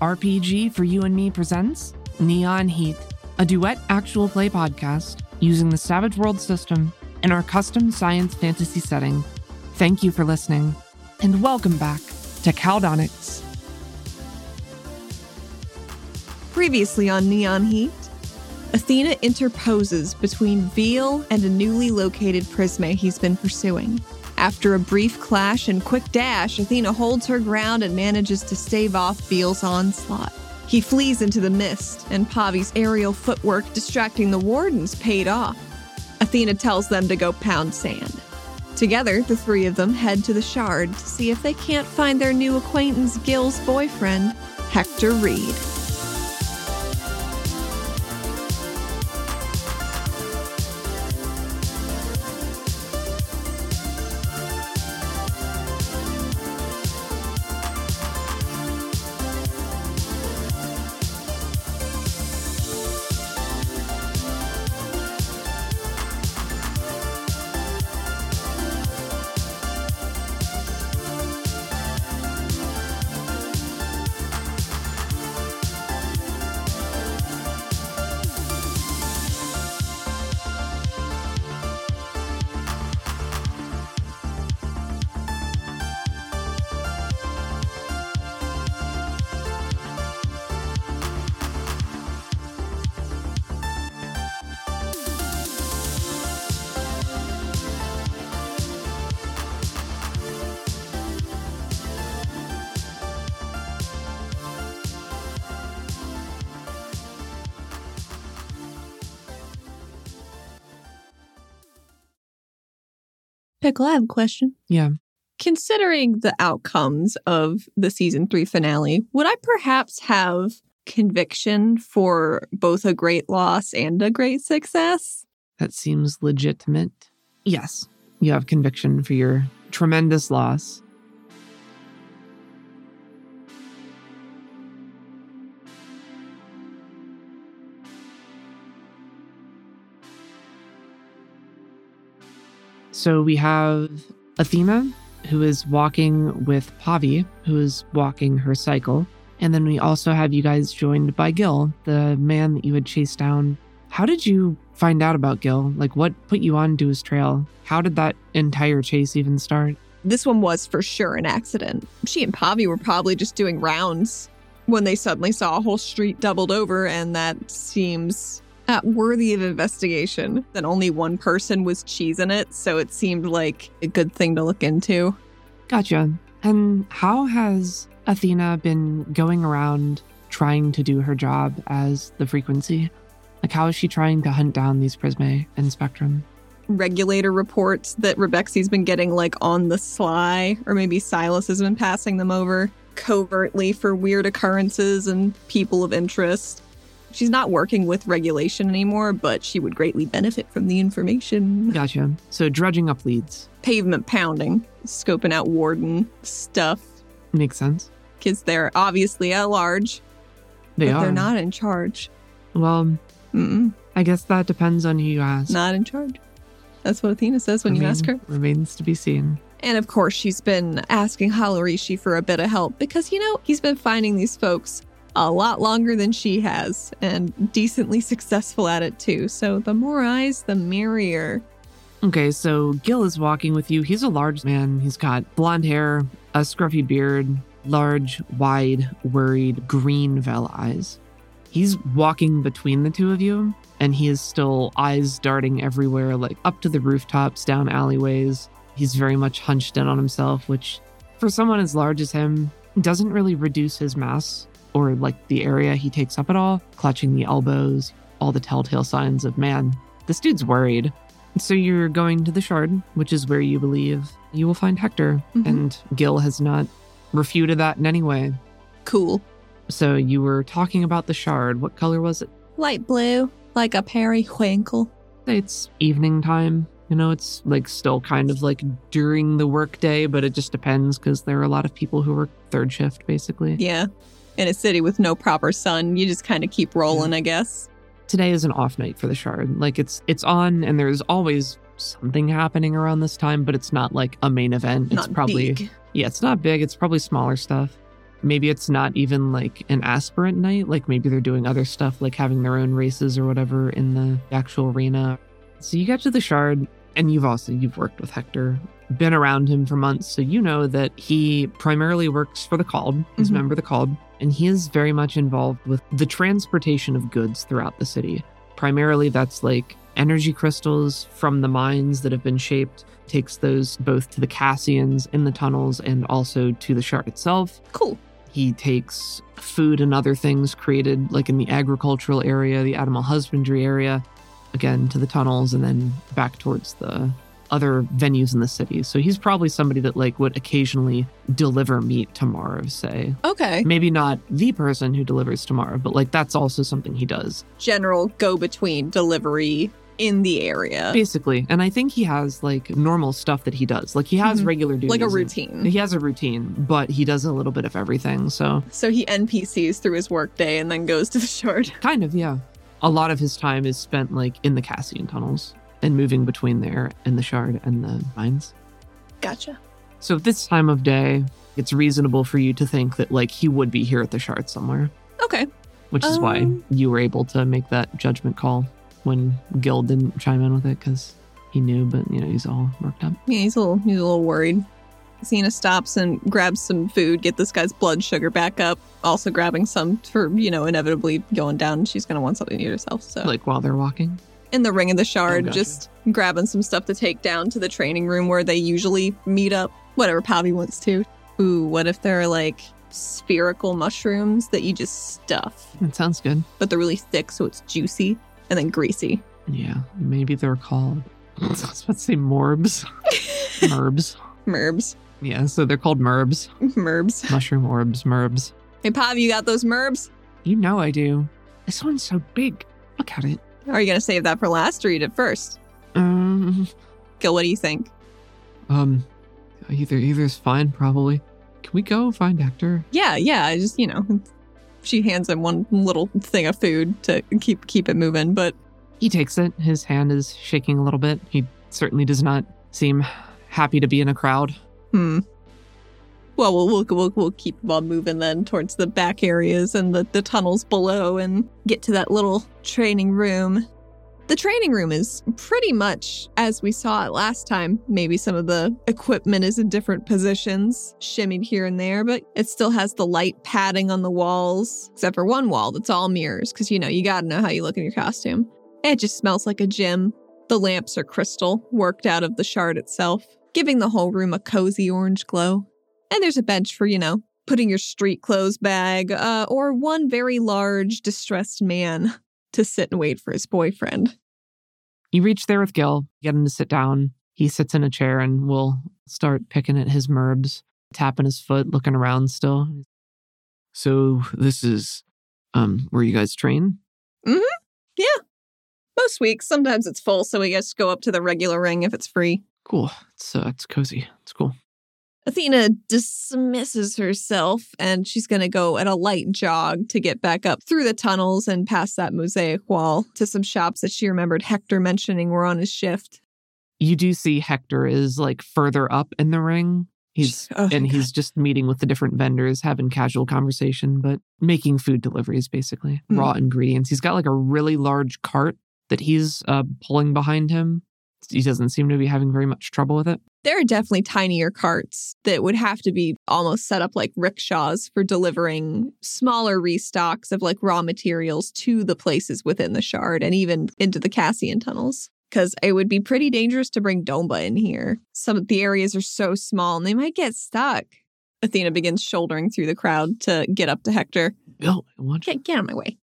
RPG for You and Me presents Neon Heat, a duet actual play podcast using the Savage World system in our custom science fantasy setting. Thank you for listening, and welcome back to Caldonics. Previously on Neon Heat, Athena interposes between Veal and a newly located Prisme he's been pursuing. After a brief clash and quick dash, Athena holds her ground and manages to stave off Veal's onslaught. He flees into the mist, and Pavi's aerial footwork distracting the wardens paid off. Athena tells them to go pound sand. Together, the three of them head to the Shard to see if they can't find their new acquaintance Gil's boyfriend, Hector Reed. Pickle, I have a question. Yeah. Considering the outcomes of the season three finale, would I perhaps have conviction for both a great loss and a great success? That seems legitimate. Yes, you have conviction for your tremendous loss. So we have Athena, who is walking with Pavi, who is walking her cycle. And then we also have you guys joined by Gil, the man that you had chased down. How did you find out about Gil? Like, what put you on his trail? How did that entire chase even start? This one was for sure an accident. She and Pavi were probably just doing rounds when they suddenly saw a whole street doubled over, and that seems uh, worthy of investigation. That only one person was cheesing it, so it seemed like a good thing to look into. Gotcha. And how has Athena been going around trying to do her job as the frequency? Like, how is she trying to hunt down these Prisme and Spectrum? Regulator reports that Rebecca's been getting like on the sly, or maybe Silas has been passing them over covertly for weird occurrences and people of interest. She's not working with regulation anymore, but she would greatly benefit from the information. Gotcha. So, dredging up leads. Pavement pounding, scoping out warden stuff, Makes sense. because they're obviously at large, They but are. they're not in charge. Well, Mm-mm, I guess that depends on who you ask. not in charge. That's what Athena says when you ask her. Remains to be seen. And of course, she's been asking Halarishi for a bit of help because, you know, he's been finding these folks a lot longer than she has and decently successful at it too. So the more eyes, the merrier. Okay, so Gil is walking with you. He's a large man. He's got blonde hair, a scruffy beard, large, wide, worried, green veil eyes. He's walking between the two of you, and he is still eyes darting everywhere, like up to the rooftops, down alleyways. He's very much hunched in on himself, which, for someone as large as him, doesn't really reduce his mass or like the area he takes up at all, clutching the elbows, all the telltale signs of man. This dude's worried. So you're going to the Shard, which is where you believe you will find Hector, Mhm. and Gil has not refuted that in any way. Cool. So you were talking about the Shard. What color was it? Light blue, like a periwinkle. It's evening time. You know, it's like still kind of like during the workday, but it just depends because there are a lot of people who work third shift basically. Yeah. In a city with no proper sun, you just kind of keep rolling, I guess. Today is an off night for the Shard. Like it's it's on and there's always something happening around this time, but it's not like a main event. It's Not probably big. Yeah, it's not big. It's probably smaller stuff. Maybe it's not even like an aspirant night. Like maybe they're doing other stuff, like having their own races or whatever in the actual arena. So you get to the shard, and you've also you've worked with Hector, been around him for months, so you know that he primarily works for the Called. He's Mhm. a member of the Called, and he is very much involved with the transportation of goods throughout the city. Primarily, that's like energy crystals from the mines that have been shaped. Takes those both to the Cassians in the tunnels and also to the shard itself. Cool. He takes food and other things created, like in the agricultural area, the animal husbandry area, again to the tunnels, and then back towards the other venues in the city. So he's probably somebody that like would occasionally deliver meat to Marv, say. Okay. Maybe not the person who delivers to Marv, but like that's also something he does. General go between delivery in the area. Basically. And I think he has like normal stuff that he does. Like he has Mhm. regular duties. Like a routine. He has a routine, but he does a little bit of everything. So So he NPCs through his workday and then goes to the shard. Kind of, yeah. A lot of his time is spent like in the Cassian tunnels and moving between there and the shard and the mines. Gotcha. So at this time of day, it's reasonable for you to think that like he would be here at the shard somewhere, Okay. which is why Um. you were able to make that judgment call when Gil didn't chime in with it because he knew, but you know, he's all worked up. Yeah, he's a little he's a little worried. Cena stops and grabs some food, get this guy's blood sugar back up, also grabbing some for, you know, inevitably going down. She's gonna want something to eat herself. So Like while they're walking. In the ring of the oh, shard, Oh, gotcha. just grabbing some stuff to take down to the training room where they usually meet up. Whatever Pavi wants to. Ooh, what if there are like spherical mushrooms that you just stuff, That sounds good. but they're really thick, so it's juicy and then greasy. Yeah. Maybe they're called I was about to say morbs. Merbs. Merbs. Yeah, so they're called merbs. Merbs. Mushroom orbs, merbs. Hey, Pavi, you got those merbs? You know I do. This one's so big. Look at it. Are you gonna save that for last or eat it first? Um, Gil, what do you think? um, either either's fine, probably. Can we go find Hector? Yeah, yeah. I just you know, she hands him one little thing of food to keep keep it moving. But He takes it. His hand is shaking a little bit. He certainly does not seem happy to be in a crowd. hmm. Well, we'll we'll we'll, we'll keep on moving then towards the back areas and the the tunnels below, and get to that little training room. The training room is pretty much as we saw it last time. Maybe some of the equipment is in different positions, shimmied here and there, but it still has the light padding on the walls, except for one wall that's all mirrors, because you know, you gotta know how you look in your costume. It just smells like a gym. The lamps are crystal, worked out of the shard itself, giving the whole room a cozy orange glow. And there's a bench for, you know, putting your street clothes bag, uh, or one very large, distressed man to sit and wait for his boyfriend. You reach there with Gil, get him to sit down. He sits in a chair and we'll start picking at his merbs, tapping his foot, looking around still. So this is um where you guys train? Mm-hmm. Yeah. Most weeks, sometimes it's full, so we just go up to the regular ring if it's free. Cool. It's uh, it's cozy. It's cool. Athena dismisses herself and she's going to go at a light jog to get back up through the tunnels and past that mosaic wall to some shops that she remembered Hector mentioning were on his shift. You do see Hector is like further up in the ring. He's Oh, and thank he's just meeting with the different vendors, having casual conversation, but making food deliveries basically, Mm. raw ingredients. He's got like a really large cart that he's uh, pulling behind him. He doesn't seem to be having very much trouble with it. There are definitely tinier carts that would have to be almost set up like rickshaws for delivering smaller restocks of like raw materials to the places within the shard and even into the Cassian tunnels. Because it would be pretty dangerous to bring Domba in here. Some of the areas are so small and they might get stuck. Athena begins shouldering through the crowd to get up to Hector. Oh, what? Get, get on my way.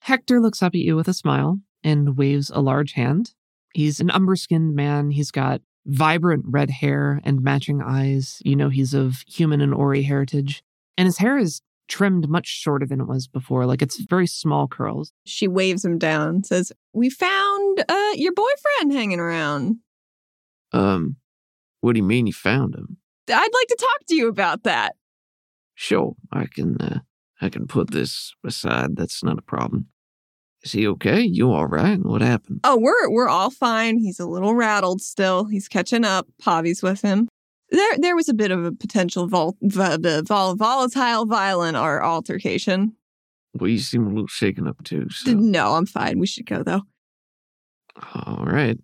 Hector looks up at you with a smile and waves a large hand. He's an umber skinned man. He's got vibrant red hair and matching eyes. You know, he's of human and Ori heritage. And his hair is trimmed much shorter than it was before. Like it's very small curls. She waves him down, says, We found uh, your boyfriend hanging around. Um, what do you mean you found him? I'd like to talk to you about that. Sure, I can. Uh, I can put this aside. That's not a problem. Is he okay? You all right? What happened? Oh, we're we're all fine. He's a little rattled still. He's catching up. Pavi's with him. There, there was a bit of a potential vol- vol- vol- volatile, violent, or altercation. Well, you seem a little shaken up too. So. No, I'm fine. We should go though. All right.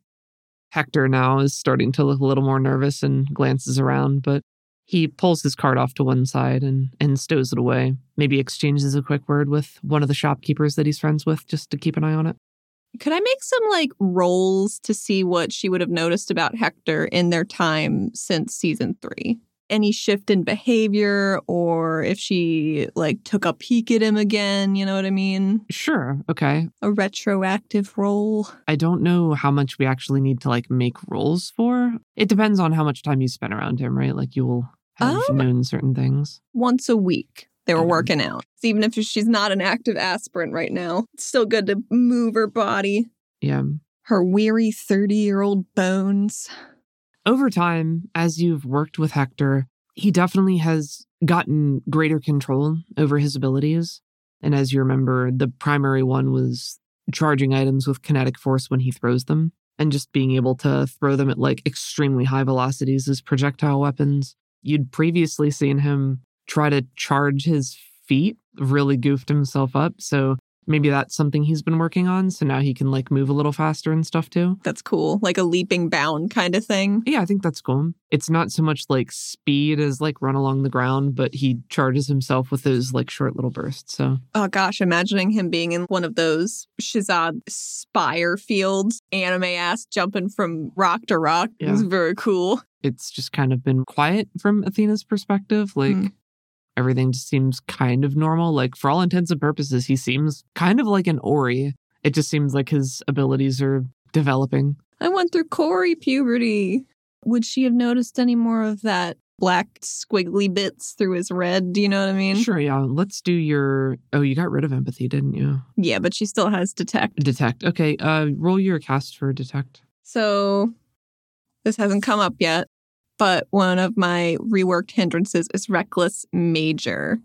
Hector now is starting to look a little more nervous and glances around, but he pulls his cart off to one side and, and stows it away. Maybe exchanges a quick word with one of the shopkeepers that he's friends with just to keep an eye on it. Could I make some like rolls to see what she would have noticed about Hector in their time since season three? Any shift in behavior or if she like took a peek at him again, you know what I mean? Sure. Okay. A retroactive roll. I don't know how much we actually need to like make rolls for. It depends on how much time you spend around him, right? Like you will have Um, known certain things. Once a week. They were Okay. working out. Even if she's not an active aspirant right now, it's still good to move her body. Yeah. Her weary 30 year old bones. over time, as you've worked with Hector, he definitely has gotten greater control over his abilities. And as you remember, the primary one was charging items with kinetic force when he throws them, and just being able to throw them at like extremely high velocities as projectile weapons. You'd previously seen him try to charge his feet, really goofed himself up. So maybe that's something he's been working on. So now he can like move a little faster and stuff too. That's cool. Like a leaping bound kind of thing. Yeah, I think that's cool. It's not so much like speed as like run along the ground, but he charges himself with those like short little bursts. So Oh gosh, imagining him being in one of those Shazad spire fields, anime ass jumping from rock to rock Yeah. is very cool. it's just kind of been quiet from Athena's perspective. Like Hmm. Everything just seems kind of normal. Like for all intents and purposes, he seems kind of like an Ori. It just seems like his abilities are developing. I went through Corey puberty. Would she have noticed any more of that black squiggly bits through his red? Do you know what I mean? Sure, yeah. Let's do your. Oh, you got rid of empathy, didn't you? Yeah, but she still has detect. Detect. Okay. Uh, roll your cast for detect. So this hasn't come up yet, but one of my reworked hindrances is reckless major.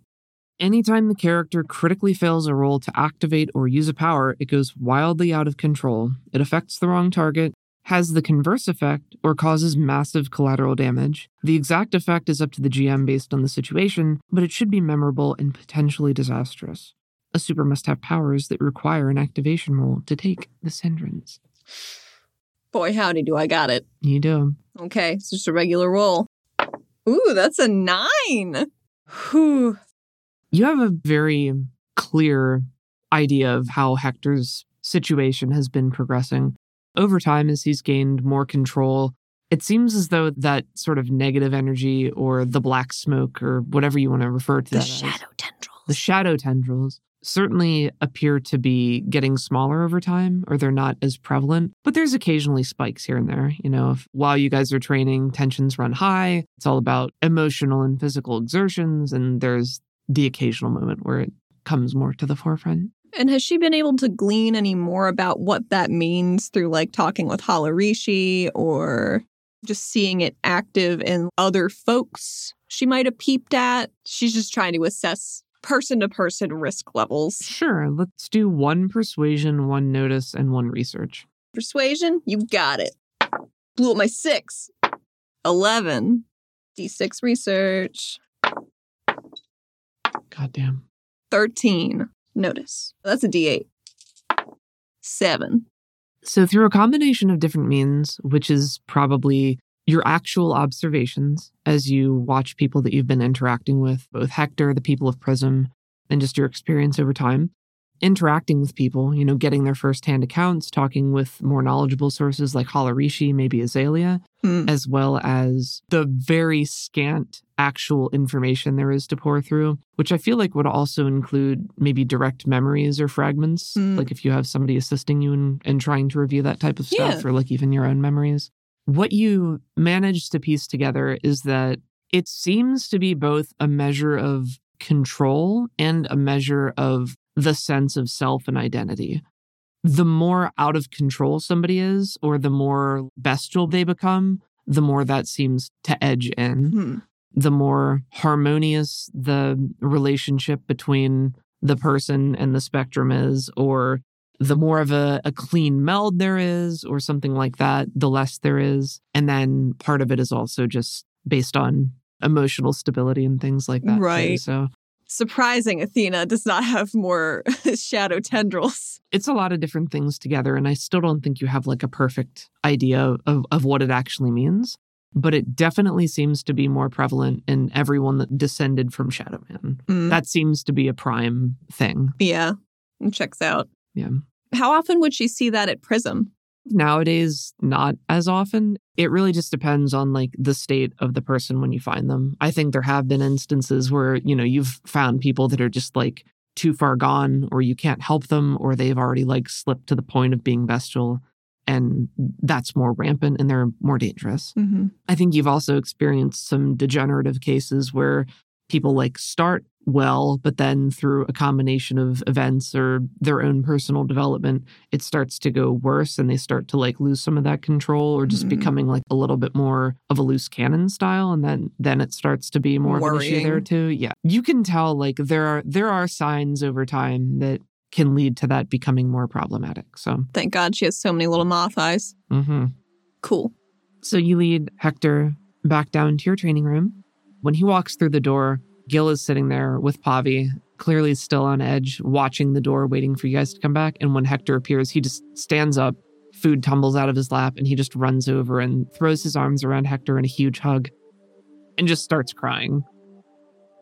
Anytime the character critically fails a roll to activate or use a power, it goes wildly out of control. It affects the wrong target, has the converse effect, or causes massive collateral damage. The exact effect is up to the GM based on the situation, but it should be memorable and potentially disastrous. A super must have powers that require an activation roll to take this hindrance. Boy, howdy, do I got it. You do. Okay, it's just a regular roll. Ooh, that's a nine. Whew. You have a very clear idea of how Hector's situation has been progressing. Over time, as he's gained more control, it seems as though that sort of negative energy or the black smoke or whatever you want to refer to The that as, shadow tendrils. the shadow tendrils certainly appear to be getting smaller over time or they're not as prevalent but there's occasionally spikes here and there you know if, while you guys are training tensions run high it's all about emotional and physical exertions and there's the occasional moment where it comes more to the forefront And has she been able to glean any more about what that means through like talking with Halarishi or just seeing it active in other folks she might have peeped at? She's just trying to assess person to person risk levels. sure let's do one persuasion one notice and one research Persuasion, you got it. Blew up my six. 11. D6 research. goddamn 13. Notice. That's a D8. Seven. So, through a combination of different means, which is probably your actual observations as you watch people that you've been interacting with, both Hector, the people of Prism, and just your experience over time, interacting with people, you know, getting their firsthand accounts, talking with more knowledgeable sources like Halarishi, maybe Azalea, Hmm. as well as the very scant actual information there is to pour through, which I feel like would also include maybe direct memories or fragments. Mm. Like if you have somebody assisting you in, in trying to review that type of stuff, Yeah. or like even your own memories. What you managed to piece together is that it seems to be both a measure of control and a measure of the sense of self and identity the more out of control somebody is, or the more bestial they become, the more that seems to edge in. Hmm. The more harmonious the relationship between the person and the spectrum is, or the more of a, a clean meld there is, or something like that, the less there is. And then part of it is also just based on emotional stability and things like that. too. Right. So Surprising Athena does not have more shadow tendrils. it's a lot of different things together. And I still don't think you have like a perfect idea of, of what it actually means. But it definitely seems to be more prevalent in everyone that descended from Shadow Man. Mm, That seems to be a prime thing. yeah, it checks out. Yeah. How often would she see that at Prism? Nowadays, not as often. It really just depends on like the state of the person when you find them. I think there have been instances where, you know, you've found people that are just like too far gone or you can't help them or they've already like slipped to the point of being bestial and that's more rampant and they're more dangerous. Mm-hmm. I think you've also experienced some degenerative cases where people like start well, but then through a combination of events or their own personal development, it starts to go worse and they start to like lose some of that control or just Mhm. becoming like a little bit more of a loose cannon style. And then then it starts to be more of an issue there too. Yeah. You can tell like there are there are signs over time that can lead to that becoming more problematic. So Thank God she has so many little moth eyes. Mm-hmm. Cool. So you lead Hector back down to your training room. When he walks through the door, Gil is sitting there with Pavi, clearly still on edge, watching the door, waiting for you guys to come back. And when Hector appears, he just stands up, food tumbles out of his lap, and he just runs over and throws his arms around Hector in a huge hug and just starts crying.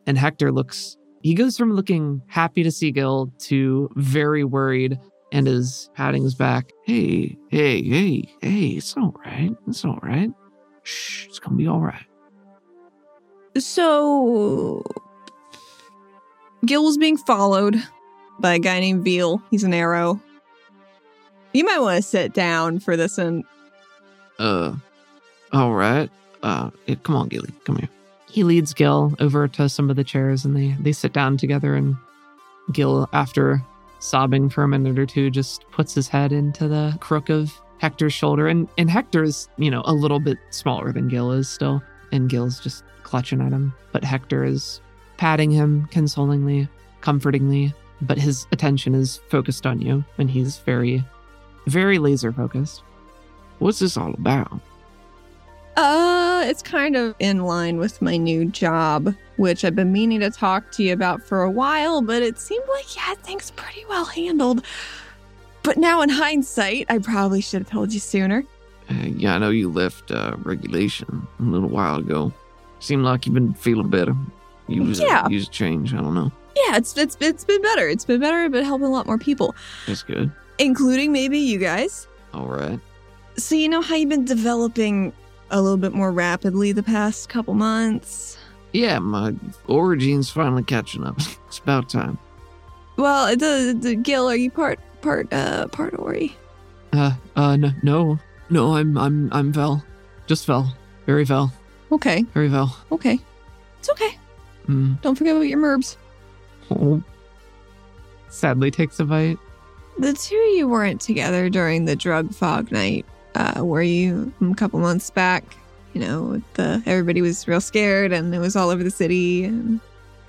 And Hector looks, he goes from looking happy to see Gil to very worried and is patting his back. Hey, hey, hey, hey, it's all right. It's all right. Shh, it's gonna be all right. So, Gil was being followed by a guy named Veal. He's an arrow. You might want to sit down for this and Uh, all right. Uh, yeah, come on, Gilly, come here. he leads Gil over to some of the chairs and they they sit down together and Gil after sobbing for a minute or two just puts his head into the crook of Hector's shoulder and and Hector's, you know, a little bit smaller than Gil is still and Gil's just clutching at him, but Hector is patting him consolingly, comfortingly, but his attention is focused on you and he's very very laser focused. What's this all about? Uh, it's kind of in line with my new job, which I've been meaning to talk to you about for a while, but it seemed like you had things pretty well handled. But now, in hindsight, I probably should have told you sooner. Uh, yeah, I know you left uh, regulation a little while ago. Seemed like you've been feeling better. You was, Yeah. you was change. I don't know. Yeah, it's it's it's been better. It's been better. I've been helping a lot more people, That's good. including maybe you guys. All right. So you know how you've been developing a little bit more rapidly the past couple months. Yeah, my origin's finally catching up. it's about time. Well, the, the Gil, are you part part uh part Ori? Uh, uh, no, no, no. I'm, I'm, I'm Vel. Just Vel. Very Vel. Okay, Very Vel. okay, it's okay. Mm. Don't forget about your merbs. Oh. Sadly, takes a bite. The two of you weren't together during the drug fog night, uh, were you? A couple months back, you know, the everybody was real scared and it was all over the city and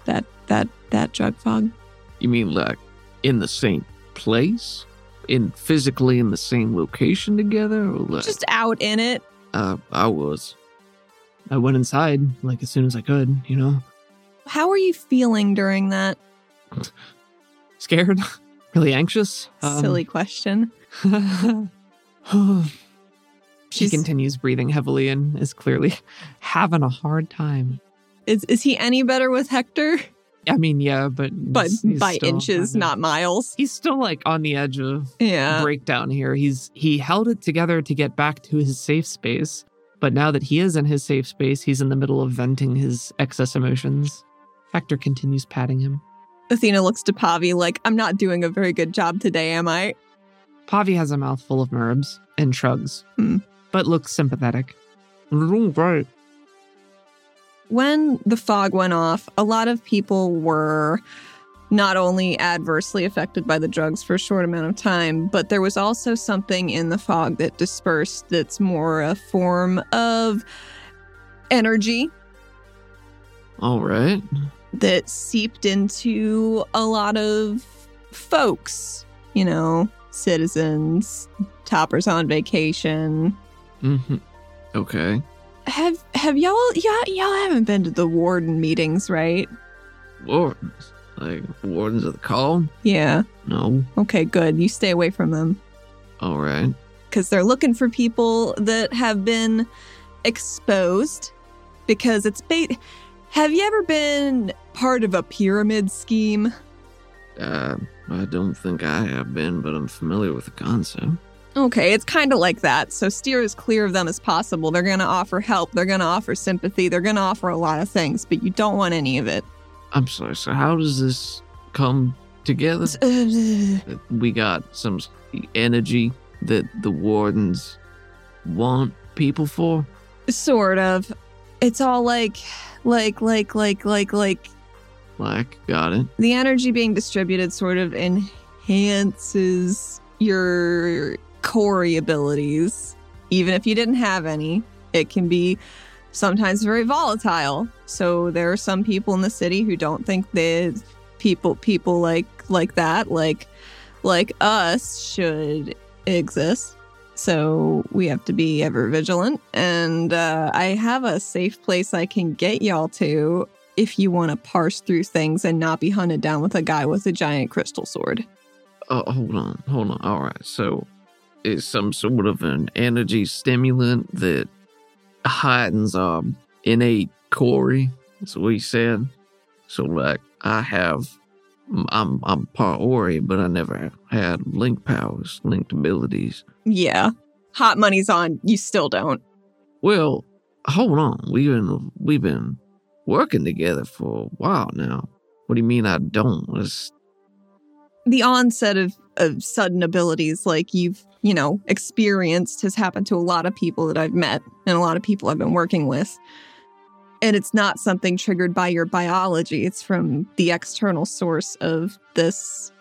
that that that drug fog. You mean like in the same place? In physically in the same location together? Or like, Just out in it. uh, I was. I went inside like as soon as I could. You know, How were you feeling during that? scared, really anxious. Um, Silly question. she She's- continues breathing heavily and is clearly having a hard time. Is is he any better with Hector? I mean, yeah, but But he's- he's by inches, not miles. He's still like on the edge of Yeah. breakdown here. He's he held it together to get back to his safe space, but now that he is in his safe space, he's in the middle of venting his excess emotions. Hector continues patting him. Athena looks to Pavi like, I'm not doing a very good job today, am I? Pavi has a mouthful of merbs and shrugs, Hmm. but looks sympathetic. Great. When the fog went off, a lot of people were not only adversely affected by the drugs for a short amount of time, but there was also something in the fog that dispersed that's more a form of energy All right. That seeped into a lot of folks, you know, citizens, toppers on vacation. Mm-hmm. Okay. have have y'all y'all y'all haven't been to the warden meetings, right? Wardens. Like wardens of the call? Yeah. No. Okay, good. You stay away from them All right. because they're looking for people that have been exposed. Because it's bait. Have you ever been part of a pyramid scheme? Uh, I don't think I have been, but I'm familiar with the concept. Okay, it's kind of like that. So steer as clear of them as possible. They're going to offer help. They're going to offer sympathy. They're going to offer a lot of things, but you don't want any of it. I'm sorry. So how does this come together? We got some energy that the wardens want people for. sort of. It's all like, like, like, like, like, like Like, got it. the energy being distributed sort of enhances your Corey abilities. Even if you didn't have any, it can be sometimes very volatile. So there are some people in the city who don't think that people people like like that, like like us should exist. So we have to be ever vigilant. And uh, I have a safe place I can get y'all to if you want to parse through things and not be hunted down with a guy with a giant crystal sword. Oh, hold on. Hold on. All right. So it's some sort of an energy stimulant that heightens our innate Corey. That's what he said. So, like, I have. I'm I'm part Ori, but I never had link powers, linked abilities. Yeah. Hot money's on. You still don't. Well, hold on. We've been we've been working together for a while now. What do you mean I don't? It's, The onset of, of sudden abilities like you've, you know, experienced has happened to a lot of people that I've met and a lot of people I've been working with. And it's not something triggered by your biology. It's from the external source of this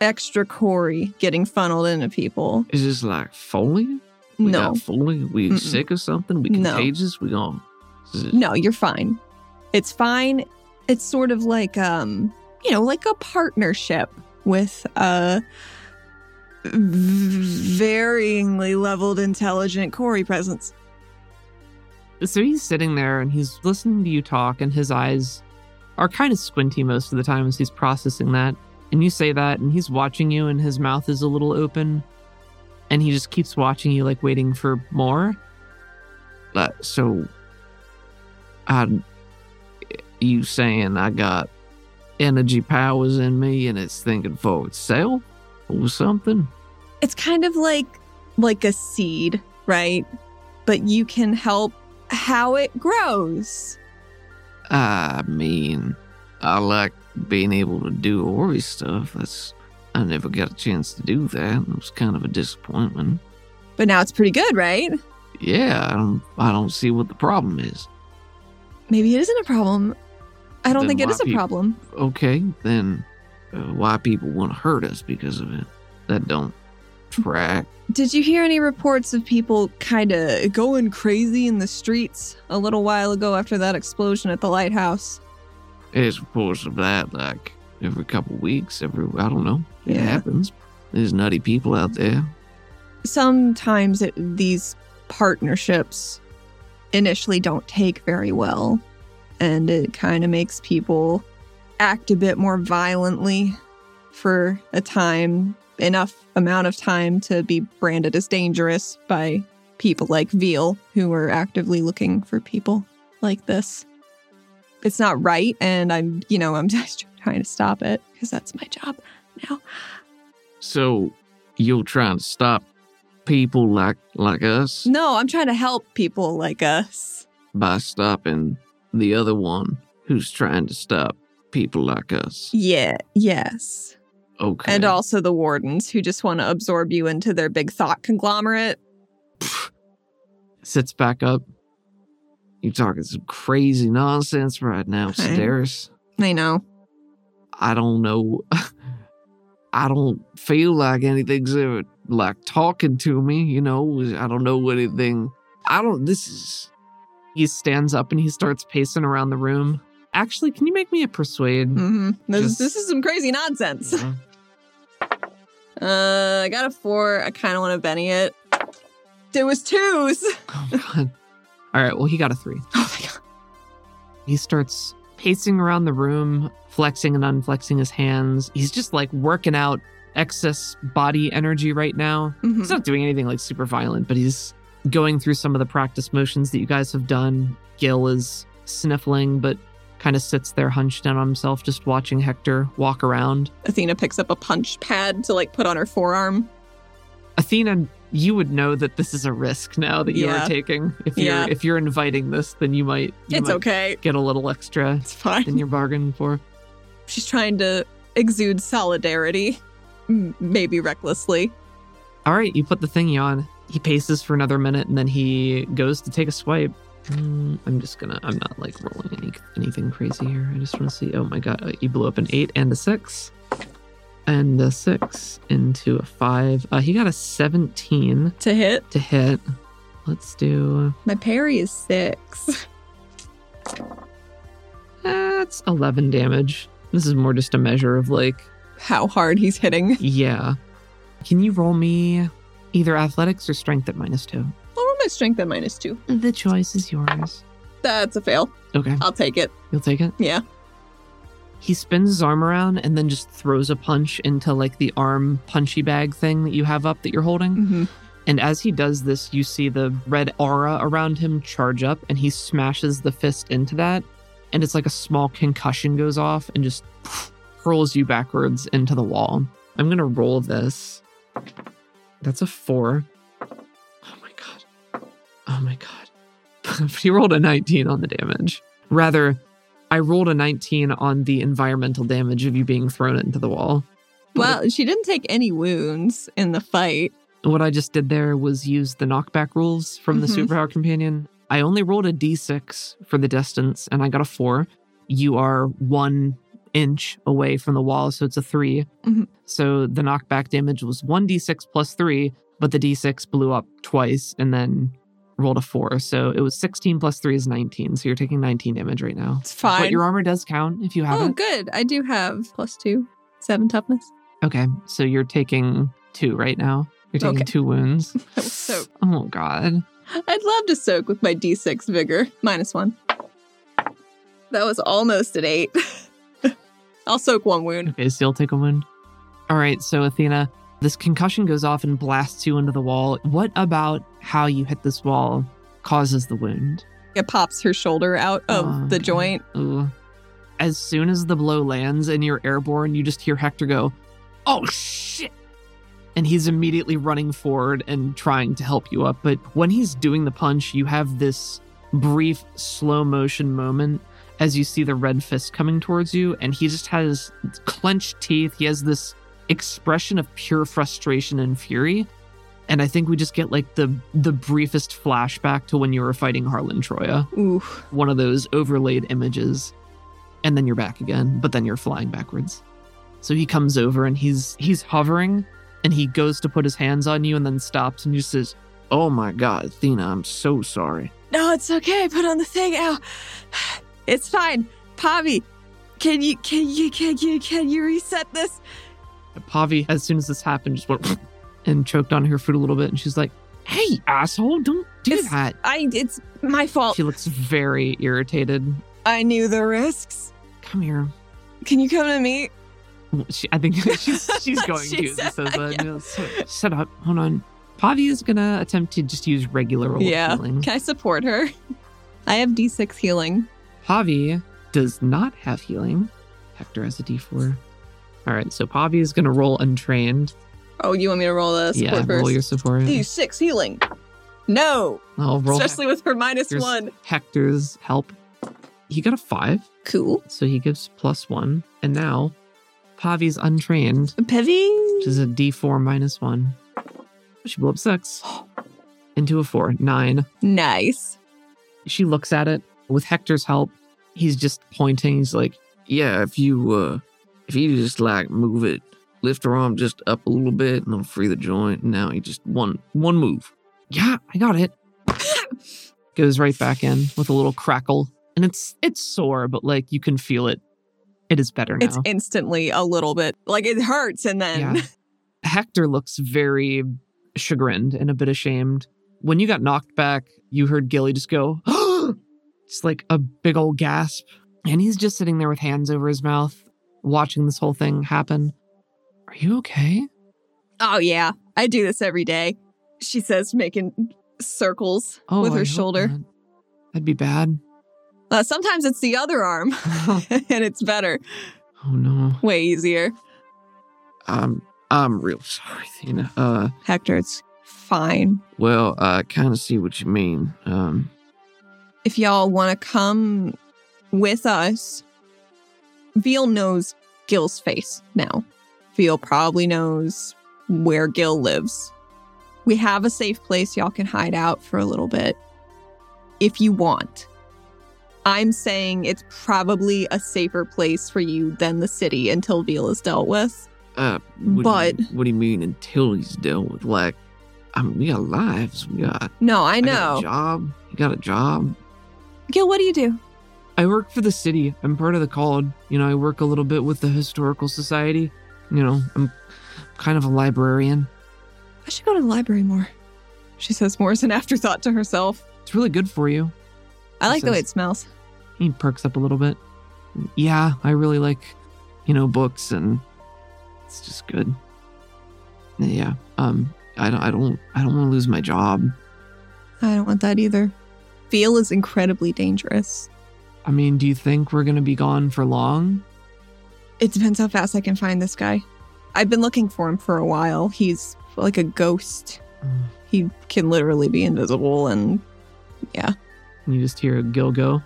extra Corey getting funneled into people. Is this like Foley. We no. got Foley. We Mm-mm. sick or something. We No. contagious. We gone. No, you're fine. It's fine. It's sort of like um, you know, like a partnership with a varyingly leveled intelligent Corey presence. So he's sitting there and he's listening to you talk, and his eyes are kind of squinty most of the time as he's processing that. And you say that, and he's watching you, and his mouth is a little open, and he just keeps watching you, like waiting for more. Like so. I. You saying I got energy powers in me and it's thinking for itself or something? It's kind of like like a seed, right? But you can help how it grows. I mean, I like being able to do Ori stuff. That's I never got a chance to do that. It was kind of a disappointment. But now it's pretty good, right? Yeah, I don't I don't see what the problem is. Maybe it isn't a problem. I don't think it is a problem. Okay, then uh, why people want to hurt us because of it? That don't track. Did you hear any reports of people kind of going crazy in the streets a little while ago after that explosion at the lighthouse? There's reports of that like every couple weeks, every I don't know. It Yeah. happens. There's nutty people out there. Sometimes it, these partnerships initially don't take very well, and it kind of makes people act a bit more violently for a time, enough amount of time to be branded as dangerous by people like Veal, who are actively looking for people like this. It's not right, and I'm, you know, I'm just trying to stop it because that's my job now. So you're trying to stop people like like us No, I'm trying to help people like us. by stopping the other one who's trying to stop people like us. Yeah, yes. Okay. And also the wardens who just want to absorb you into their big thought conglomerate. Sits back up. You're talking some crazy nonsense right now. Sedaris. I know. I don't know. I don't feel like anything's ever like talking to me, you know. I don't know anything. I don't. This is. He stands up and he starts pacing around the room. Actually, can you make me a persuade? hmm This, Just- this is some crazy nonsense. Yeah. Uh, I got a four. I kind of want to Benny it. It was twos. Oh God. All right, well, he got a three. Oh my god. He starts pacing around the room, flexing and unflexing his hands. He's just like working out excess body energy right now. Mhm. He's not doing anything like super violent, but he's going through some of the practice motions that you guys have done. Gil is sniffling, but kind of sits there hunched down on himself, just watching Hector walk around. Athena picks up a punch pad to like put on her forearm. Athena, you would know that this is a risk now that you Yeah. are taking. If you're Yeah. if you're inviting this, then you might you it's might okay. get a little extra It's fine. than you're bargaining for. She's trying to exude solidarity, maybe recklessly. All right, you put the thingy on. He paces for another minute and then he goes to take a swipe. Mm, I'm just gonna. I'm not like rolling any anything crazy here. I just want to see. Oh my god, uh, you blew up an eight and a six, and a six into a five. Uh, he got a 17 To hit, to hit. Let's do. my parry is six. That's 11 damage. This is more just a measure of like, How hard he's hitting. yeah. Can you roll me either athletics or strength at minus two? I'll roll my strength at minus two. The choice is yours. That's a fail. Okay, I'll take it. you'll take it. Yeah. He spins his arm around and then just throws a punch into like the arm punchy bag thing that you have up that you're holding. hmm And as he does this, you see the red aura around him charge up and he smashes the fist into that. And it's like a small concussion goes off and just hurls you backwards into the wall. I'm going to roll this. That's a four. Oh my God. Oh my God. he rolled a 19 on the damage. Rather, I rolled a 19 on the environmental damage of you being thrown into the wall. Well, she didn't take any wounds in the fight. what I just did there was use the knockback rules from the Mhm. superpower companion. I only rolled a d6 for the distance and I got a four. You are one inch away from the wall, so it's a 3 Mhm. So the knockback damage was 1d6 plus three, but the d6 blew up twice and then rolled a four. So it was 16 plus three is 19. So you're taking 19 damage right now. It's fine. But your armor does count if you have oh, it. good. I do have plus two, seven toughness. Okay. So you're taking two right now. You're taking Okay. two wounds. That was so. Oh, God. I'd love to soak with my d6 vigor. Minus one. That was almost an eight. I'll soak one wound. Okay, so you'll take a wound. All right, so Athena, this concussion goes off and blasts you into the wall. What about how you hit this wall causes the wound? It pops her shoulder out of Oh, the joint. Ooh. As soon as the blow lands and you're airborne, you just hear Hector go, Oh shit! And he's immediately running forward and trying to help you up. But when he's doing the punch, you have this brief slow motion moment as you see the red fist coming towards you, and he just has clenched teeth. He has this expression of pure frustration and fury. And I think we just get like the the briefest flashback to when you were fighting Harlan Troya Ooh. one of those overlaid images and then you're back again but then you're flying backwards so he comes over and he's he's hovering and he goes to put his hands on you and then stops and just says Oh my god, Athena, I'm so sorry. No, it's okay. Put on the thing. Ow. It's fine. Pavi, can you can you can you can you reset this? Pavi as soon as this happened just went and choked on her food a little bit and she's like hey asshole don't do It's- that I it's my fault. she looks very irritated I knew the risks. come here Can you come to me? she, i think she's she's going She to said- says that. yeah. So- shut up hold on pavi is gonna attempt to just use regular of Yeah. healing. Can I support her? I have D6 healing. Pavi does not have healing. Hector has a d4. All right, so Pavi is going to roll untrained. Oh, you want me to roll the support yeah, first? roll your support. D6 healing. No, I'll roll especially with her minus Here's- one. Hector's help. He got a five, Cool. so he gives plus one. And now Pavi's untrained, Pevy. which is a d4 minus one. She blew up six into a four, nine. Nice. She looks at it with Hector's help. He's just pointing. He's like, Yeah, if you uh if you just like move it, lift her arm just up a little bit and I'll free the joint. Now you just one one move. yeah, I got it. Goes right back in with a little crackle. And it's it's sore, but like you can feel it. It is better now. It's instantly a little bit like it hurts, and then Yeah. Hector looks very chagrined and a bit ashamed. When you got knocked back, you heard Gilly just go, it's like a big old gasp. And he's just sitting there with hands over his mouth, watching this whole thing happen. Are you okay? Oh, yeah. I do this every day. She says, making circles Oh, with her hope shoulder. not. That'd be bad. Uh, sometimes it's the other arm, and it's better. Oh, no. Way easier. I'm I'm real sorry, Athena. Uh, Hector, it's fine. well, I kind of see what you mean. Um, If y'all want to come with us, Veal knows Gil's face now. Veal probably knows where Gil lives. We have a safe place y'all can hide out for a little bit if you want. I'm saying it's probably a safer place for you than the city until Veal is dealt with. uh, what But- do you, what do you mean until he's dealt with? Like, I mean, we got lives. We got. No, I got know. a job. You got a job. Gil, what do you do? I work for the city. I'm part of the college. You know, I work a little bit with the historical society. You know, I'm kind of a librarian. I should go to the library more. She says more as an afterthought to herself. It's really good for you. I like the way it smells. He perks up a little bit. Yeah, I really like, you know, books and it's just good. Yeah. Um I don't I don't I don't want to lose my job. I don't want that either. Veal is incredibly dangerous. I mean, do you think we're going to be gone for long? It depends how fast I can find this guy. I've been looking for him for a while. He's like a ghost. Mm. He can literally be invisible and yeah. You just hear a Gil go,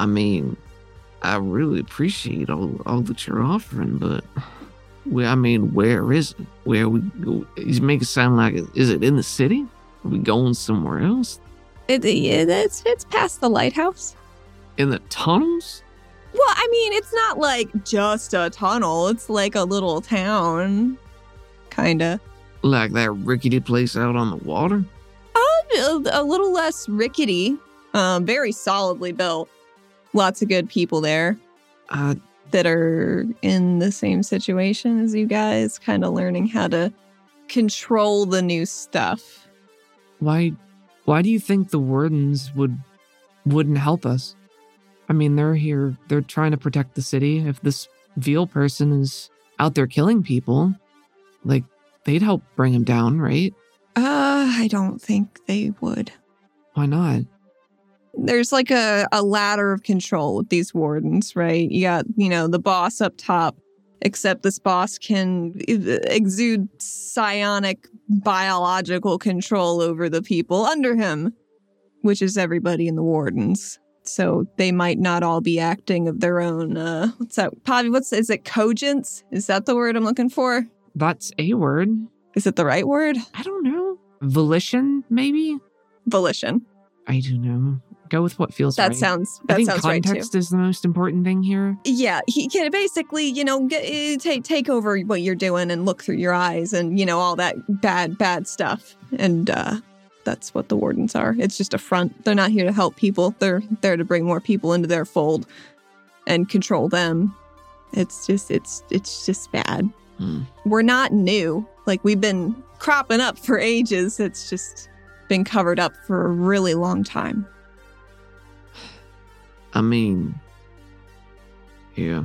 I mean, I really appreciate all all that you're offering, but we, I mean, where is it? Where we? You make it sound like is it in the city? Are we going somewhere else? It, it, it's it's past the lighthouse. In the tunnels? Well, I mean, it's not like just a tunnel. It's like a little town, kinda. Like that rickety place out on the water? a, a little less rickety, um, very solidly built. Lots of good people there I that are in the same situation as you guys, kind of learning how to control the new stuff. "Why why do you think the wardens would wouldn't help us? I mean, they're here, they're trying to protect the city. If this veal person is out there killing people, like they'd help bring him down, right? Uh, I don't think they would. Why not? There's like a, a ladder of control with these wardens, right? You got, you know, the boss up top, except this boss can exude psionic biological control over the people under him, which is everybody in the wardens. So they might not all be acting of their own uh what's that Pavi, what's is it cogence? Is that the word I'm looking for? That's a word. Is it the right word? I don't know. Volition, maybe? Volition. I don't know. Go with what feels That right. sounds I think sounds right too. context is the most important thing here. yeah, he can basically, you know, get, eh, take take over what you're doing and look through your eyes and you know all that bad bad stuff. And uh that's what the wardens are. It's just a front. They're not here to help people. They're there to bring more people into their fold and control them. It's just it's it's just bad. Hmm. We're not new. Like we've been cropping up for ages. It's just been covered up for a really long time. I mean, yeah.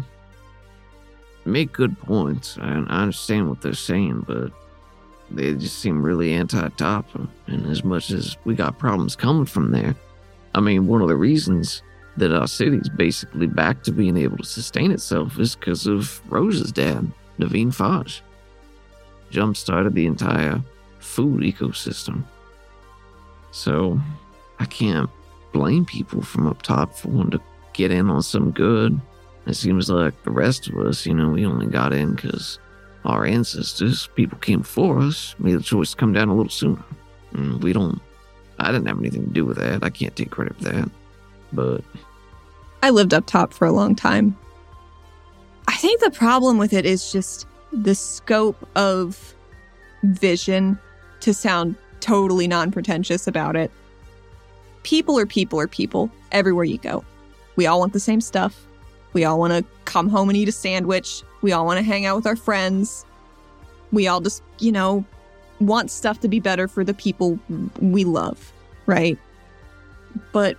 Make good points. I, I understand what they're saying, but they just seem really anti top. And as much as we got problems coming from there, I mean, one of the reasons that our city's basically back to being able to sustain itself is because of Rose's dad, Naveen Faj. Jump started the entire food ecosystem. So I can't blame people from up top for wanting to get in on some good. It seems like the rest of us, you know, we only got in because our ancestors, people came before us, made the choice to come down a little sooner. And we don't, I didn't have anything to do with that. I can't take credit for that. But I lived up top for a long time. I think the problem with it is just the scope of vision to sound totally non pretentious about it. People are people are people everywhere you go. We all want the same stuff. We all want to come home and eat a sandwich. We all want to hang out with our friends. We all just, you know, want stuff to be better for the people we love, right? But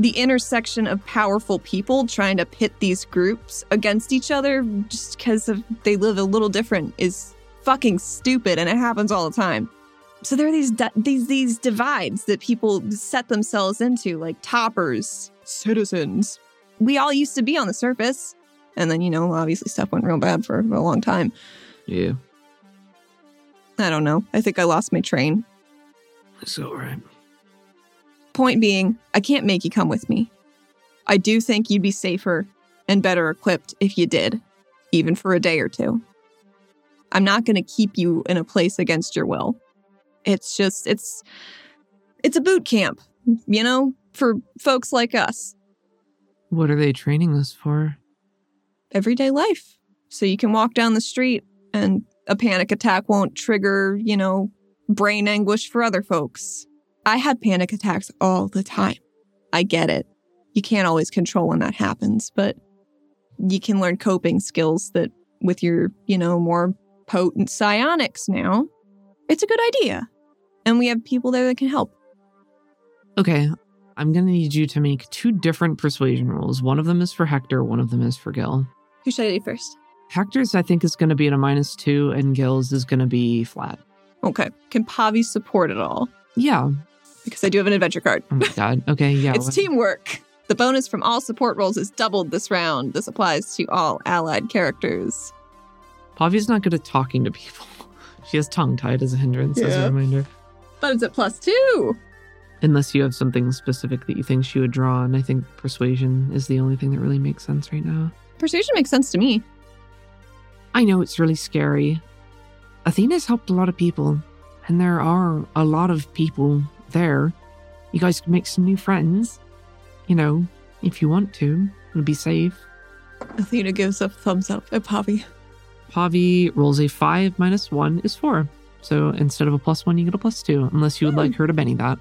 the intersection of powerful people trying to pit these groups against each other just because they live a little different is fucking stupid and it happens all the time. So there are these di- these these divides that people set themselves into like toppers, citizens. We all used to be on the surface and then you know obviously stuff went real bad for a long time. Yeah, I don't know. I think I lost my train. it's all right. Point being, I can't make you come with me. I do think you'd be safer and better equipped if you did, even for a day or two. I'm not going to keep you in a place against your will. It's just it's it's a boot camp, you know, for folks like us. What are they training us for? Everyday life. So you can walk down the street and a panic attack won't trigger, you know, brain anguish for other folks. I had panic attacks all the time. I get it. You can't always control when that happens, but you can learn coping skills that with your, you know, more potent psionics now. It's a good idea. And we have people there that can help. Okay, I'm gonna need you to make two different persuasion rolls. One of them is for Hector, one of them is for Gil. Who should I do first? Hector's, I think, is gonna be at a minus two, and Gil's is gonna be flat. Okay. Can Pavi support it all? Yeah. Because I do have an adventure card. Oh my god. Okay, yeah. It's what- teamwork. The bonus from all support rolls is doubled this round. This applies to all allied characters. Pavi's not good at talking to people. She has tongue tied as a hindrance, as a reminder. But it's at plus two. Unless you have something specific that you think she would draw, and I think persuasion is the only thing that really makes sense right now. Persuasion makes sense to me. I know it's really scary. Athena's helped a lot of people, and there are a lot of people there. You guys can make some new friends. You know, if you want to, it'll be safe. Athena gives a thumbs up at Pavi. Pavi rolls a five minus one is four. So instead of a plus one, you get a plus two, unless you would like her to Benny that.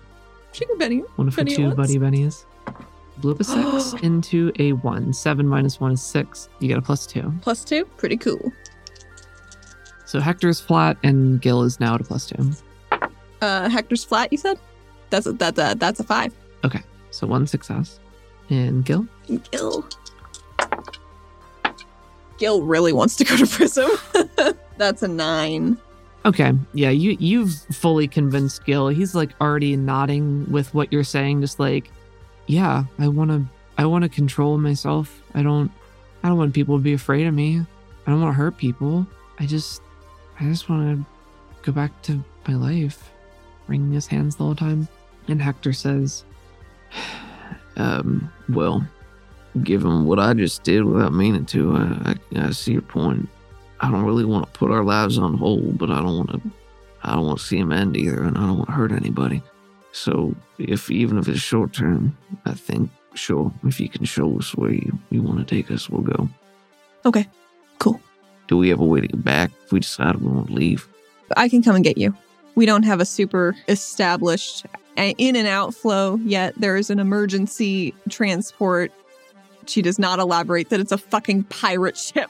She can Benny. One of her two once. buddy bennies. Blew up a six into a one. Seven minus one is six. You get a plus two. Plus two. Pretty cool. So Hector's flat and Gil is now at a plus two. Uh, Hector's flat. You said. That's a, that's a that's a five. Okay. So one success. And Gil? Gil. Gil really wants to go to Prism. that's a nine. Okay. Yeah, you you've fully convinced Gil. He's like already nodding with what you're saying, just like, yeah, I wanna I wanna control myself. I don't I don't want people to be afraid of me. I don't wanna hurt people. I just I just wanna go back to my life. Wringing his hands the whole time. And Hector says, Um, well, given what I just did without meaning to, I, I, I see your point. I don't really want to put our lives on hold, but I don't want to. I don't want to see them end either, and I don't want to hurt anybody. So, if even if it's short term, I think sure if you can show us where you, you want to take us, we'll go. Okay. Cool. Do we have a way to get back if we decide we want to leave? I can come and get you. We don't have a super established in and out flow yet. There is an emergency transport. She does not elaborate that it's a fucking pirate ship.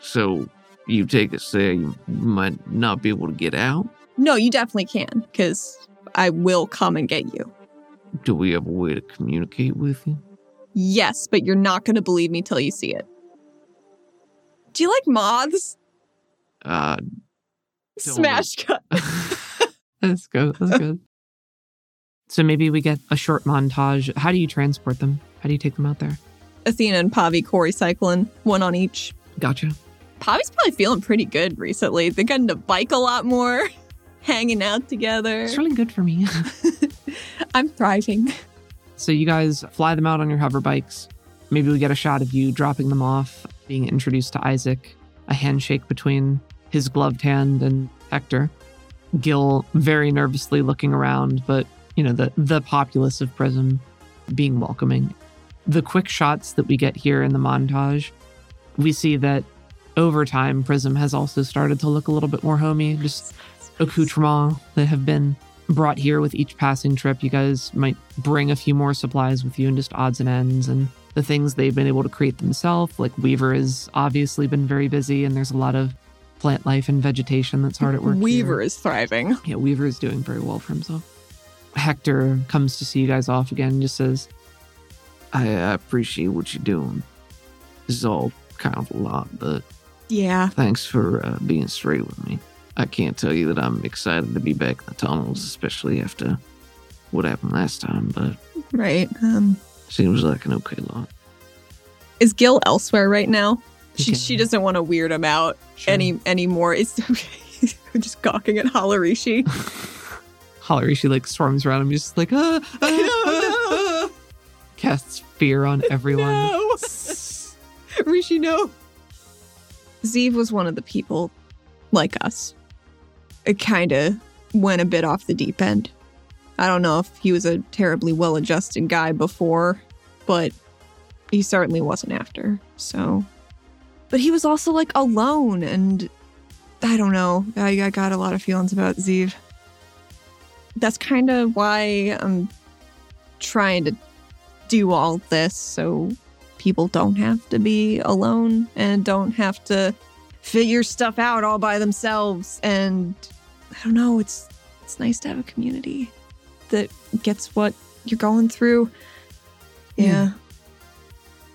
So, you take us there, you might not be able to get out. No, you definitely can, because I will come and get you. Do we have a way to communicate with you? Yes, but you're not going to believe me till you see it. Do you like moths? Uh, Smash cut. That's good. That's good. So maybe we get a short montage. How do you transport them? How do you take them out there? Athena and Pavi Corey cycling, one on each. Gotcha. Pavi's probably feeling pretty good recently. They're getting to bike a lot more, hanging out together. It's really good for me. I'm thriving. so you guys fly them out on your hover bikes. Maybe we get a shot of you dropping them off, being introduced to Isaac, a handshake between his gloved hand and Hector. Gil very nervously looking around, but you know, the the populace of Prism being welcoming. The quick shots that we get here in the montage, we see that over time Prism has also started to look a little bit more homey, just accoutrements that have been brought here with each passing trip. You guys might bring a few more supplies with you and just odds and ends and the things they've been able to create themselves. Like Weaver has obviously been very busy and there's a lot of plant life and vegetation that's hard at work. Weaver is thriving. Yeah, Weaver is doing very well for himself. Hector comes to see you guys off again and just says, I, I appreciate what you're doing. This is all kind of a lot, but Yeah. thanks for uh, being straight with me. I can't tell you that I'm excited to be back in the tunnels, especially after what happened last time, but Right. Um, seems like an okay lot. is Gil elsewhere right now? She, Okay. she doesn't want to weird him out Sure. any anymore. It's okay. just gawking at Halarishi. Hollery, she like storms around him, just like, ah, ah, ah, ah." casts fear on everyone. No. Rishi, no. Zeev was one of the people like us. It kind of went a bit off the deep end. I don't know if he was a terribly well adjusted guy before, but he certainly wasn't after. So, but he was also like alone, and I don't know. I, I got a lot of feelings about Zeev. That's kind of why I'm trying to do all this so people don't have to be alone and don't have to figure stuff out all by themselves and i don't know it's it's nice to have a community that gets what you're going through yeah, Yeah.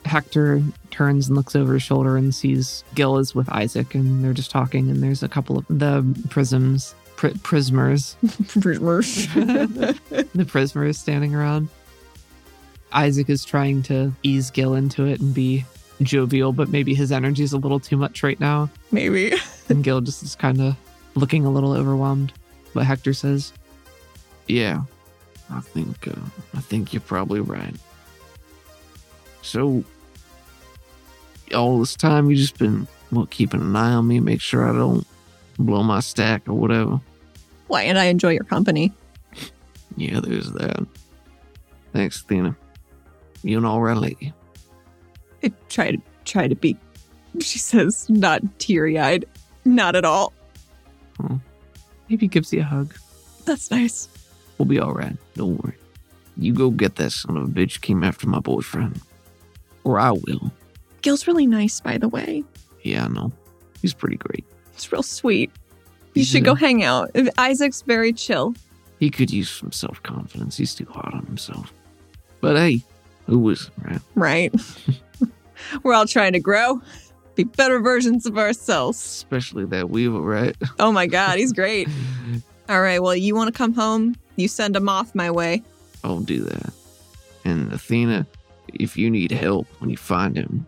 Hector turns and looks over his shoulder and sees Gil is with Isaac, and they're just talking. And there's a couple of the prisms, pri- prismers, the prismers standing around. Isaac is trying to ease Gil into it and be jovial, but maybe his energy is a little too much right now. maybe And Gil just is kind of looking a little overwhelmed. But Hector says, Yeah, I think uh, I think you're probably right. So, all this time you just been well keeping an eye on me, make sure I don't blow my stack or whatever. why and i enjoy your company Yeah, there's that. Thanks, Athena. You right lady? i try to try to be she says not teary-eyed not at all maybe gives you a hug. that's nice We'll be all right. Don't worry. You go get that son of a bitch came after my boyfriend, or I will. gil's really nice by the way Yeah, I know. He's pretty great. it's real sweet you He's, should uh, go hang out isaac's very chill He could use some self confidence. He's too hard on himself. But hey, who isn't, right? right? We're all trying to grow, be better versions of ourselves. Especially that Weaver, right? Oh my God, he's great. All right, well, you want to come home? You send a moth my way. I'll do that. And Athena, if you need help when you find him,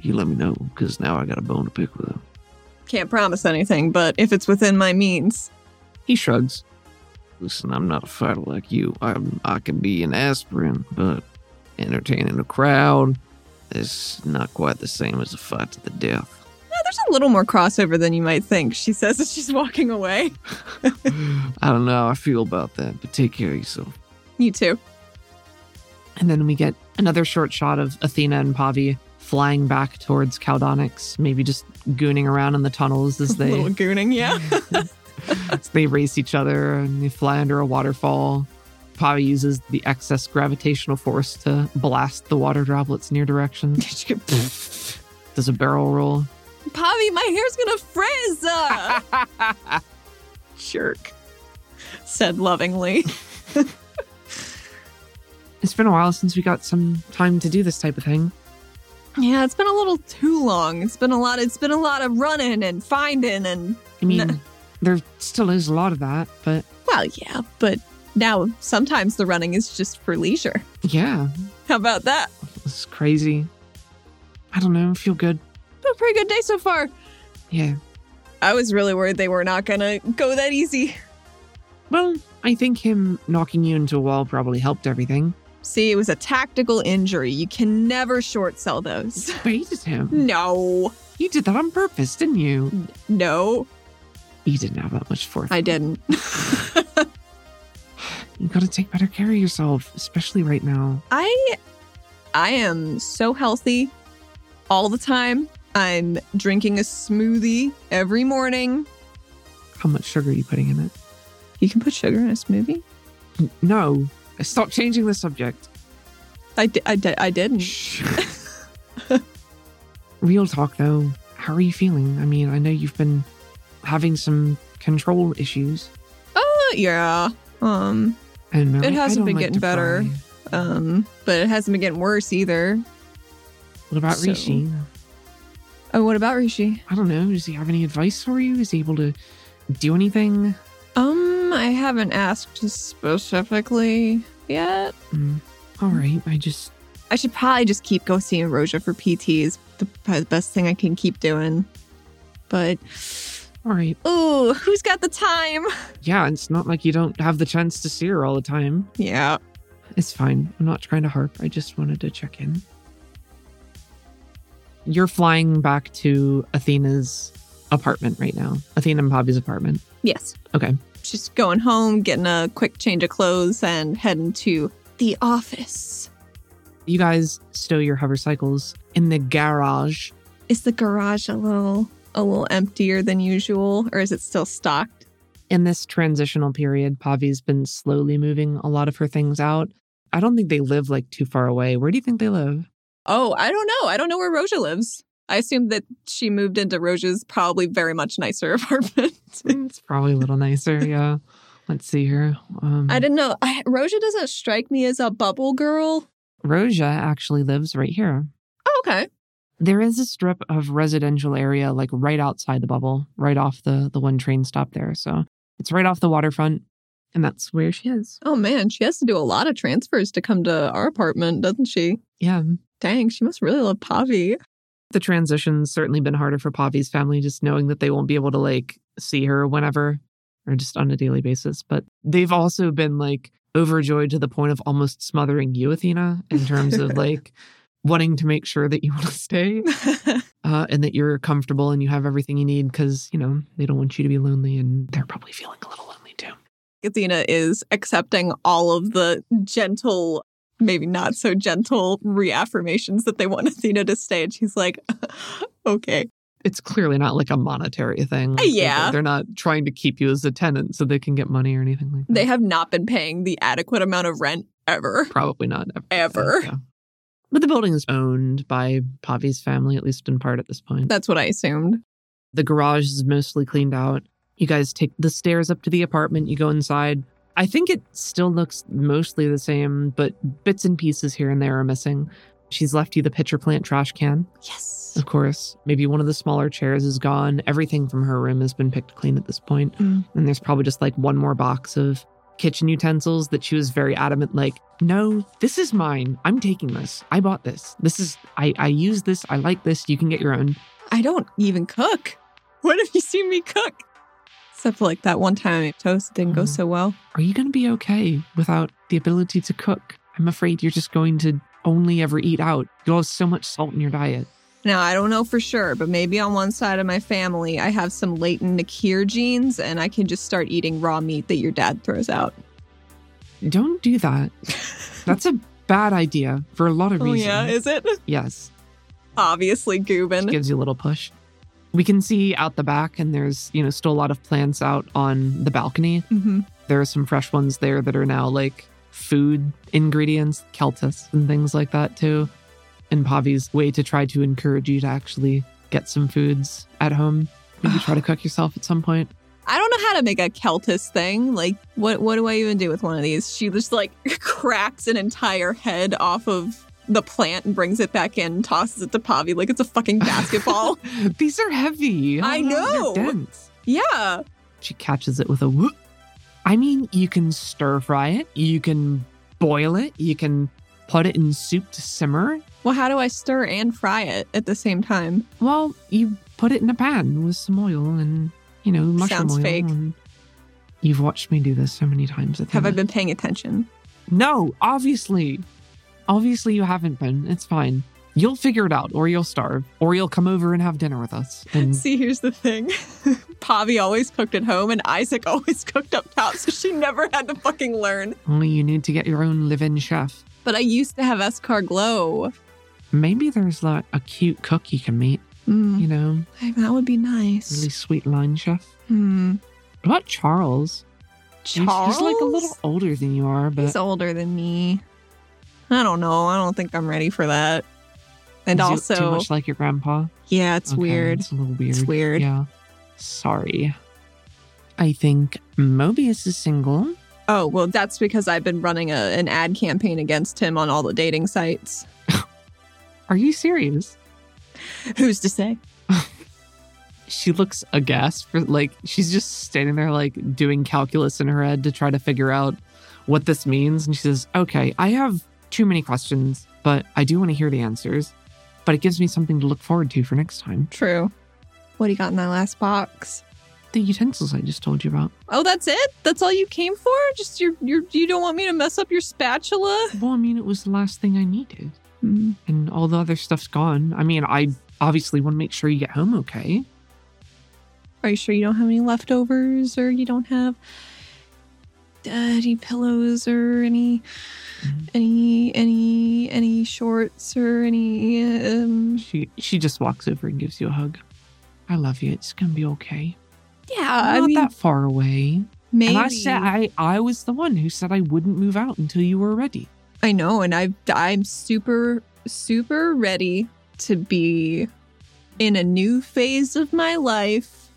you let me know, because now I got a bone to pick with him. Can't promise anything, but if it's within my means, He shrugs. Listen, I'm not a fighter like you. I'm, I can be an aspirin, but entertaining a crowd is not quite the same as a fight to the death. eh, there's a little more crossover than you might think. She says as she's walking away. I don't know how I feel about that, but take care of yourself. You too. And then we get another short shot of Athena and Pavi flying back towards Caldonix, maybe just gooning around in the tunnels as a little they gooning, yeah. as they race each other and they fly under a waterfall. Pavi uses the excess gravitational force to blast the water droplets in your direction. Does a barrel roll. Pavi, my hair's gonna frizz. uh," Jerk. said lovingly. It's been a while since we got some time to do this type of thing. Yeah, it's been a little too long. It's been a lot. It's been a lot of running and finding and I mean, Nah. there still is a lot of that, but well, yeah. But now sometimes the running is just for leisure. yeah, How about that? it's crazy. I don't know, I feel good. Been a pretty good day so far. Yeah. I was really worried they were not gonna go that easy. Well, I think him knocking you into a wall probably helped everything. See, it was a tactical injury. You can never short sell those. Baited him. No, You did that on purpose, didn't you? no, You didn't have that much force. I didn't. You gotta take better care of yourself, especially right now. I I am so healthy all the time. I'm drinking a smoothie every morning. How much sugar are you putting in it? You can put sugar in a smoothie? No. Stop changing the subject. I, di- I, di- I didn't. Real talk, though. How are you feeling? I mean, I know you've been having some control issues. Uh, yeah. Um, know. It hasn't been like getting better. um, but it hasn't been getting worse either. What about So- Rishi? Oh, what about Rishi? I don't know. Does he have any advice for you? Is he able to do anything? Um, I haven't asked specifically yet. Mm, all right. I just I should probably just keep go seeing Roja for PTs. Probably the best thing I can keep doing. But all right. ooh, who's got the time? Yeah, it's not like you don't have the chance to see her all the time. Yeah. It's fine. I'm not trying to harp. I just wanted to check in. You're flying back to Athena's apartment right now. Athena and Pavi's apartment. Yes. Okay. She's going home, getting a quick change of clothes, and heading to the office. You guys stow your hover cycles in the garage. Is the garage a little a little emptier than usual, or is it still stocked? In this transitional period, Pavi's been slowly moving a lot of her things out. I don't think they live like too far away. Where do you think they live? Oh, I don't know. I don't know where Roja lives. I assume that she moved into Roja's probably very much nicer apartment. it's probably a little nicer. Yeah. Let's see here. Um, I didn't know. I, Roja doesn't strike me as a bubble girl. Roja actually lives right here. Oh, okay. There is a strip of residential area like right outside the bubble, right off the the one train stop there. So it's right off the waterfront, and that's where she is. Oh man, she has to do a lot of transfers to come to our apartment, doesn't she? Yeah. Dang, she must really love Pavi. The transition's certainly been harder for Pavi's family, just knowing that they won't be able to like see her whenever or just on a daily basis. But they've also been like overjoyed to the point of almost smothering you, Athena, in terms of like wanting to make sure that you want to stay uh, and that you're comfortable and you have everything you need because, you know, they don't want you to be lonely and they're probably feeling a little lonely too. Athena is accepting all of the gentle, maybe not so gentle reaffirmations that they want Athena to stay. And she's like, okay. It's clearly not like a monetary thing. Like, Yeah. They're not trying to keep you as a tenant so they can get money or anything like that. They have not been paying the adequate amount of rent ever. Probably not ever. Ever. Yeah. But the building is owned by Pavi's family, at least in part at this point. That's what I assumed. The garage is mostly cleaned out. You guys take the stairs up to the apartment. You go inside. I think it still looks mostly the same, but bits and pieces here and there are missing. She's left you the pitcher plant trash can, Yes. of course. Maybe one of the smaller chairs is gone. Everything from her room has been picked clean at this point. Mm. And there's probably just like one more box of kitchen utensils that she was very adamant like, no, this is mine. I'm taking this. I bought this. This is, I, I use this. I like this. You can get your own. I don't even cook. what have you seen me cook? Except for like that one time I made toast, it didn't go Mhm. so well. Are you going to be okay without the ability to cook? I'm afraid you're just going to only ever eat out. You'll have so much salt in your diet. Now, I don't know for sure, but maybe on one side of my family, I have some latent Nakir genes and I can just start eating raw meat that your dad throws out. Don't do that. That's a bad idea for a lot of reasons. Oh, yeah, is it? yes. Obviously, Goobin. gives you a little push. We can see out the back, and there's, you know, still a lot of plants out on the balcony. hmm There are some fresh ones there that are now like food ingredients, Keltis and things like that too. And Pavi's way to try to encourage you to actually get some foods at home. Maybe try to cook yourself at some point. I don't know how to make a Celtis thing. Like, what what do I even do with one of these? She just like cracks an entire head off of the plant and brings it back in, tosses it to Pavi like it's a fucking basketball. These are heavy. I Oh, know. They're dense. yeah. She catches it with a whoop. I mean, you can stir fry it, you can boil it, you can put it in soup to simmer. Well, how do I stir and fry it at the same time? Well, you put it in a pan with some oil and, you know, mushroom Sounds oil. fake. And you've watched me do this so many times. Have I been paying attention? No, obviously. Obviously, you haven't been. It's fine. You'll figure it out, or you'll starve, or you'll come over and have dinner with us. And See, here's the thing. Pavi always cooked at home and Isaac always cooked up top, so she never had to fucking learn. only you need to get your own live in chef. But I used to have Escar Glow. Maybe there's like a cute cook you can meet, Mm, you know, that would be nice. really sweet line chef. Hmm. What about Charles? He's- Charles? He's, like a little older than you are, but He's older than me. I don't know. I don't think I'm ready for that. And is also, too much like your grandpa. yeah, it's Okay, weird. It's a little weird. It's weird. Yeah. Sorry. I think Mobius is single. Oh, well, that's because I've been running a, an ad campaign against him on all the dating sites. Are you serious? Who's to say? She looks aghast for like she's just standing there like doing calculus in her head to try to figure out what this means. And she says, Okay, I have too many questions, but I do want to hear the answers. But it gives me something to look forward to for next time. True. What do you got in that last box? The utensils I just told you about. Oh, that's it? That's all you came for? Just your your you don't want me to mess up your spatula? Well, I mean, it was the last thing I needed. Hmm. And all the other stuff's gone. I mean, I obviously want to make sure you get home okay. Are you sure you don't have any leftovers or you don't have uh, any pillows or any Mhm. any any any shorts or any um She she just walks over and gives you a hug. I love you. It's gonna be okay. yeah, I'm I not mean that far away. maybe And I said I I was the one who said I wouldn't move out until you were ready. I know, and I I'm super super ready to be in a new phase of my life,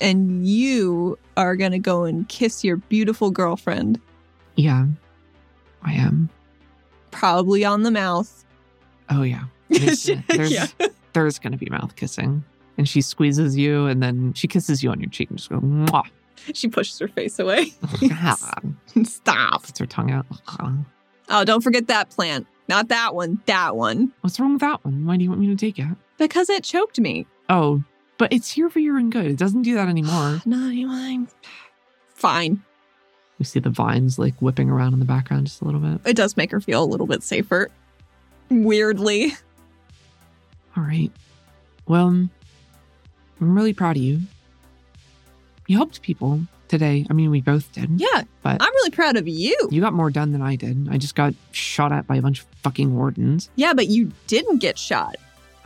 and you are gonna go and kiss your beautiful girlfriend, Yeah, I am. probably on the mouth. Oh yeah. There's, there's, Yeah. there's gonna be mouth kissing. And she squeezes you and then she kisses you on your cheek and just go, Mwah. She pushes her face away. Stop. Puts her tongue out. Oh, don't forget that plant. Not that one. That one. What's wrong with that one? Why do you want me to take it? Because it choked me. Oh, but it's here for your own good. It doesn't do that anymore. Not anymore. Fine. We see the vines like whipping around in the background just a little bit. It does make her feel a little bit safer. Weirdly. All right. Well, I'm really proud of you. You helped people today. I mean, we both did. Yeah. But- I'm really proud of you. You got more done than I did. I just got shot at by a bunch of fucking wardens. Yeah, but you didn't get shot.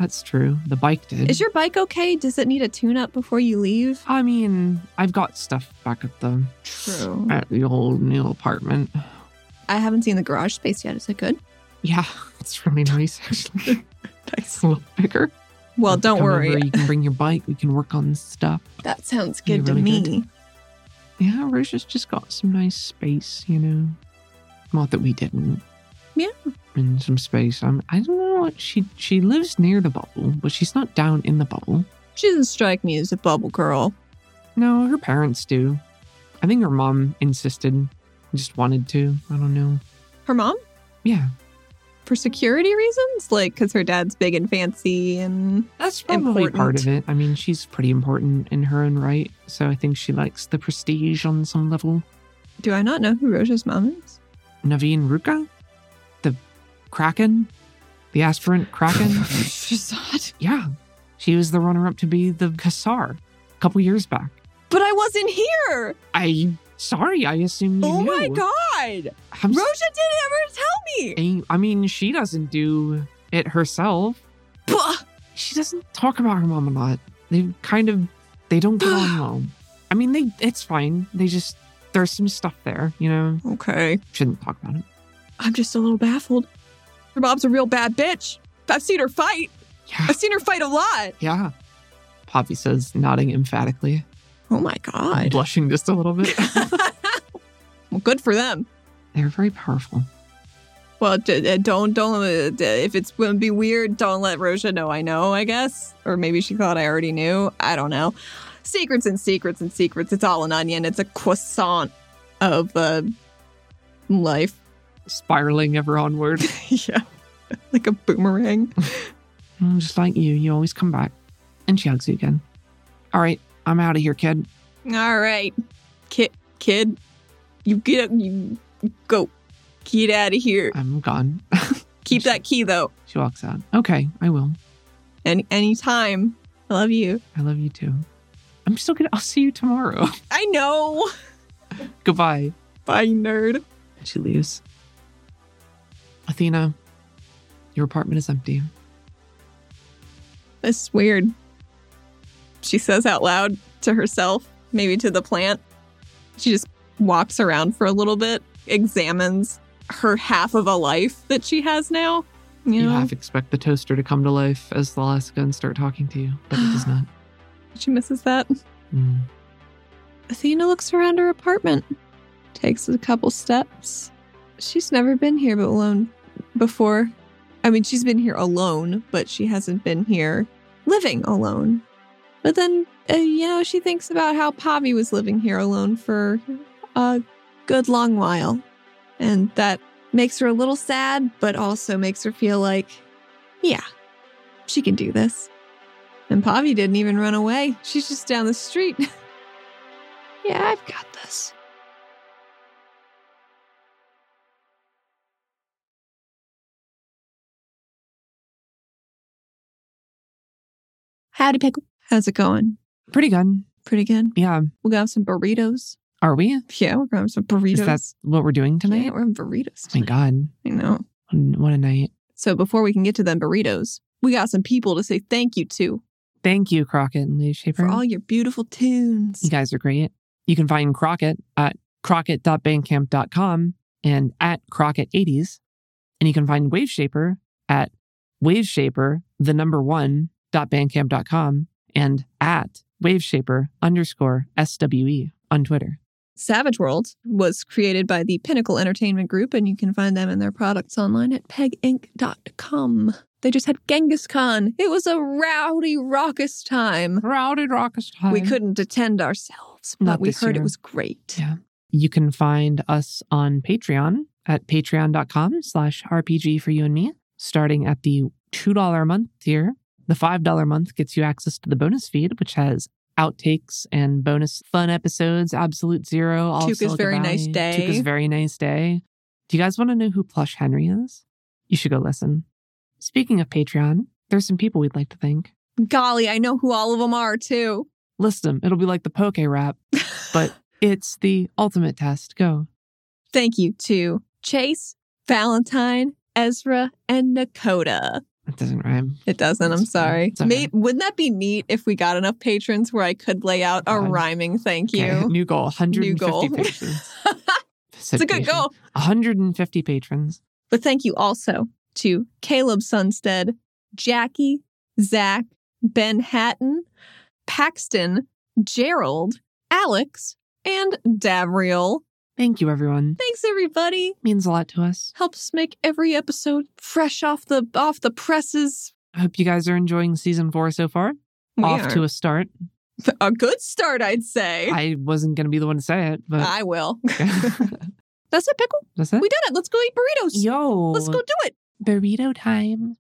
That's true. The bike did. Is your bike okay? Does it need a tune up before you leave? I mean, I've got stuff back at the True. at the old new apartment. I haven't seen the garage space yet. Is it good? Yeah, it's really nice actually. It's a little bigger. Well, don't Come worry. over, you can bring your bike. We can work on stuff. That sounds good to me. good. Yeah, Roja's just got some nice space, you know. Not that we didn't. Yeah. And some space. I'm, I don't know. what She she lives near the bubble, but she's not down in the bubble. She doesn't strike me as a bubble girl. No, her parents do. I think her mom insisted, just wanted to. I don't know. Her mom? Yeah, For security reasons? Like, because her dad's big and fancy and. that's probably part of it. I mean, she's pretty important in her own right, so I think she likes the prestige on some level. Do I not know who Roja's mom is? Naveen Ruka, the Kraken, the aspirant Kraken. Shazad. yeah, she was the runner-up to be the Kassar a couple years back. But I wasn't here. I sorry, I assume you oh knew. my god. I'm s- didn't ever tell me. I mean, she doesn't do it herself. Bah. She doesn't talk about her mom a lot. They kind of they don't get on well. I mean, they it's fine. They just there's some stuff there, you know. Okay. Shouldn't talk about it. I'm just a little baffled. Her mom's a real bad bitch. I've seen her fight. Yeah, I've seen her fight a lot. yeah. Pavi says, nodding emphatically, Oh my god. blushing just a little bit. well, good for them. They're very powerful. Well, don't don't uh, if it's going to be weird, don't let Roja know. I know, I guess, or maybe she thought I already knew. I don't know. Secrets and secrets and secrets. It's all an onion. It's a croissant of uh, life. Spiraling ever onward. yeah, like a boomerang. Mm, just like you, you always come back. And she hugs you again. All right, I'm out of here, kid. All right, kid, kid, you get you go, get out of here. I'm gone. Keep that key though. she walks out. Okay, I will. Any anytime. I love you. I love you too. I'm still gonna. I'll see you tomorrow. I know. Goodbye. Bye, nerd. And she leaves. Athena, your apartment is empty. This is weird. She says out loud to herself, maybe to the plant. She just walks around for a little bit, examines her half of a life that she has now. You You half expect the toaster to come to life as the Alaska and start talking to you, but it does not. She misses that. Mm. Athena looks around her apartment, takes a couple steps. She's never been here but alone before. I mean, she's been here alone, but she hasn't been here living alone. But then, uh, you know, she thinks about how Pavi was living here alone for a good long while. And that makes her a little sad, but also makes her feel like, yeah, she can do this. And Pavi didn't even run away. She's just down the street. yeah, I've got this. Howdy, Pickle. How's it going? Pretty good. Pretty good. Yeah. We'll go have some burritos. Are we? Yeah, we're gonna have some burritos. Is that what we're doing tonight? Yeah, we're having burritos. oh my. God. I know. What a night. So before we can get to them burritos, we got some people to say thank you to Thank you, Crockett and Waveshaper. for all your beautiful tunes. You guys are great. You can find Crockett at crockett.bandcamp.com and at Crockett80s. And you can find Waveshaper at Waveshaper, the number one, dot bandcamp.com and at Waveshaper underscore SWE on Twitter. Savage World was created by the Pinnacle Entertainment Group, and you can find them and their products online at peginc.com. They just had Gen Con. It was a rowdy, raucous time. Rowdy Raucous time. We couldn't attend ourselves, but Not we heard it was great. Yeah. You can find us on Patreon at patreon.com slash RPG for you and me, starting at the $2 a month tier. The $5 a month gets you access to the bonus feed, which has outtakes and bonus fun episodes, Absolute Zero, All Still Very Nice Goodbye, Day. Tuca's Very Nice Day. Do you guys want to know who Plush Henry is? You should go listen. Speaking of Patreon, there's some people we'd like to thank. Golly, I know who all of them are, too. List them. It'll be like the Poke Rap, but it's the ultimate test. Go. Thank you to Chase, Valentine, Ezra, and Nakota. That doesn't rhyme. It doesn't. I'm sorry. Okay. May- wouldn't that be neat if we got enough patrons where I could lay out a rhyming thank Okay, you? New goal 150 goal. patrons. it's a good goal. 150 patrons. But thank you also to Caleb Sunstead, Jackie, Zach, Ben Hatton, Paxton, Gerald, Alex, and Davriel. Thank you, everyone. Thanks, everybody. Means a lot to us. Helps make every episode fresh off the off the presses. I hope you guys are enjoying season four so far. We Off are. to a start. a good start, I'd say. I wasn't going to be the one to say it, but I will. That's it, Pickle. that's it. We did it. Let's go eat burritos. Yo, Let's go do it. burrito time.